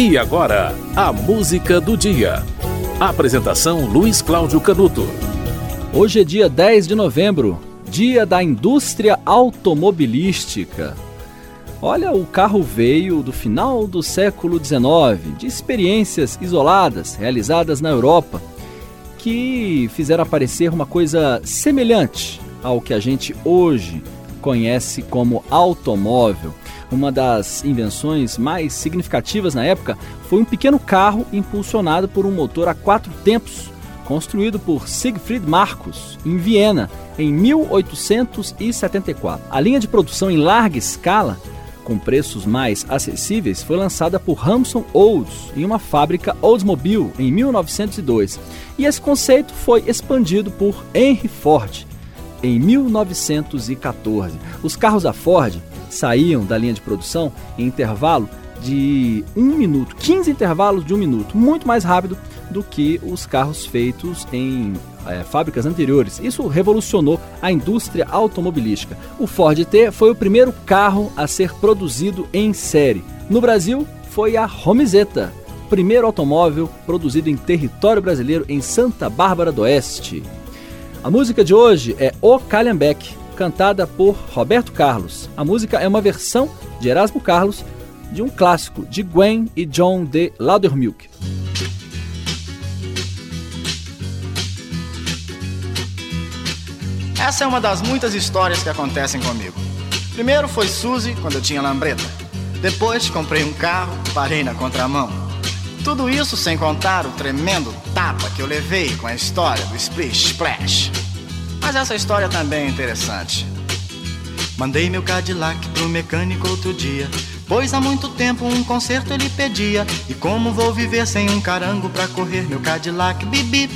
E agora, a música do dia. Apresentação Luiz Cláudio Canuto. Hoje é dia 10 de novembro, dia da indústria automobilística. Olha, o carro veio do final do século XIX, de experiências isoladas realizadas na Europa, que fizeram aparecer uma coisa semelhante ao que a gente hoje conhece como automóvel. Uma das invenções mais significativas na época foi um pequeno carro impulsionado por um motor a quatro tempos, construído por Siegfried Marcus, em Viena, em 1874. A linha de produção em larga escala, com preços mais acessíveis, foi lançada por Ramson Olds em uma fábrica Oldsmobile em 1902. E esse conceito foi expandido por Henry Ford em 1914. Os carros da Ford saíam da linha de produção em intervalo de um minuto, 15 intervalos de um minuto, muito mais rápido do que os carros feitos em é, fábricas anteriores. Isso revolucionou a indústria automobilística. O Ford T foi o primeiro carro a ser produzido em série. No Brasil, foi a Romizeta, primeiro automóvel produzido em território brasileiro em Santa Bárbara do Oeste. A música de hoje é O Calhambeck, cantada por Roberto Carlos. A música é uma versão de Erasmo Carlos de um clássico de Gwen e John de Laudermilk. Essa é uma das muitas histórias que acontecem comigo. Primeiro foi Suzy, quando eu tinha lambreta. Depois comprei um carro, parei na contramão. Tudo isso sem contar o tremendo tapa que eu levei com a história do Splish Splash. Mas essa história também é interessante. Mandei meu Cadillac pro mecânico outro dia. Pois há muito tempo um conserto ele pedia. E como vou viver sem um carango pra correr meu Cadillac bip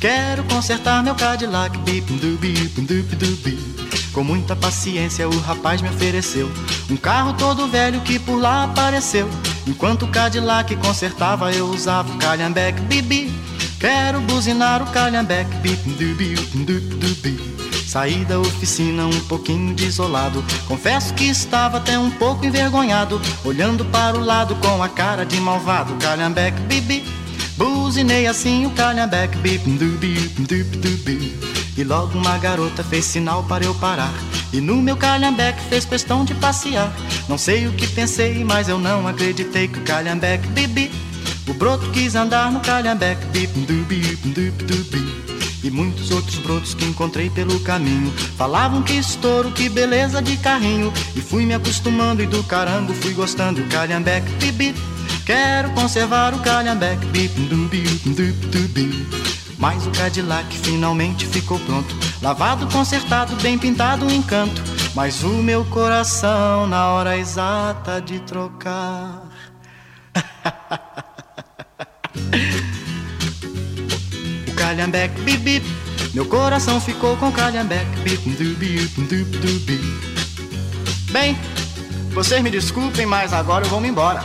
Quero consertar meu Cadillac bip Com muita paciência o rapaz me ofereceu um carro todo velho que por lá apareceu. Enquanto o Cadillac consertava eu usava o Calhambeck bip Quero buzinar o dubi, Saí da oficina um pouquinho desolado. Confesso que estava até um pouco envergonhado. Olhando para o lado com a cara de malvado. Calhambeck, bibi. Buzinei assim o dubi. E logo uma garota fez sinal para eu parar. E no meu calhambeck fez questão de passear. Não sei o que pensei, mas eu não acreditei que o calhambeck, bibi broto quis andar no calhambeque. E muitos outros brotos que encontrei pelo caminho Falavam que estouro, que beleza de carrinho. E fui me acostumando e do carango fui gostando. O calhambeque, Quero conservar o calhambeque. Mas o Cadillac finalmente ficou pronto. Lavado, consertado, bem pintado, um encanto. Mas o meu coração na hora exata de trocar calhambeque, bip bip. Meu coração ficou com calhambeque, bip dubi. Bem, vocês me desculpem, mas agora eu vou me embora.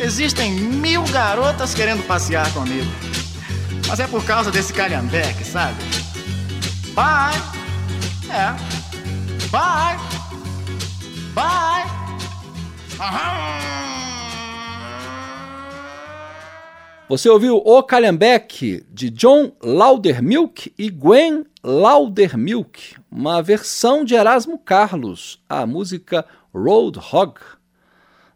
Existem mil garotas querendo passear comigo. Mas é por causa desse calhambeque, sabe? Bye! É. Bye! Bye! Aham! Você ouviu O Calhambeck, de John Laudermilk e Gwen Laudermilk, uma versão de Erasmo Carlos, a música Roadhog.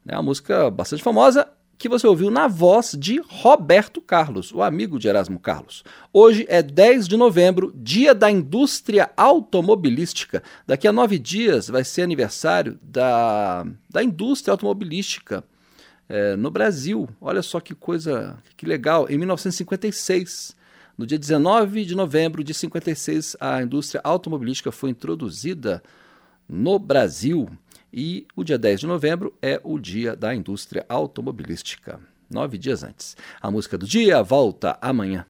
É uma música bastante famosa que você ouviu na voz de Roberto Carlos, o amigo de Erasmo Carlos. Hoje é 10 de novembro, dia da indústria automobilística. Daqui a nove dias vai ser aniversário da, da indústria automobilística é, no Brasil. Olha só que coisa, que legal. Em 1956, no dia 19 de novembro de 56, a indústria automobilística foi introduzida no Brasil. E o dia 10 de novembro é o dia da indústria automobilística. Nove dias antes. A música do dia volta amanhã.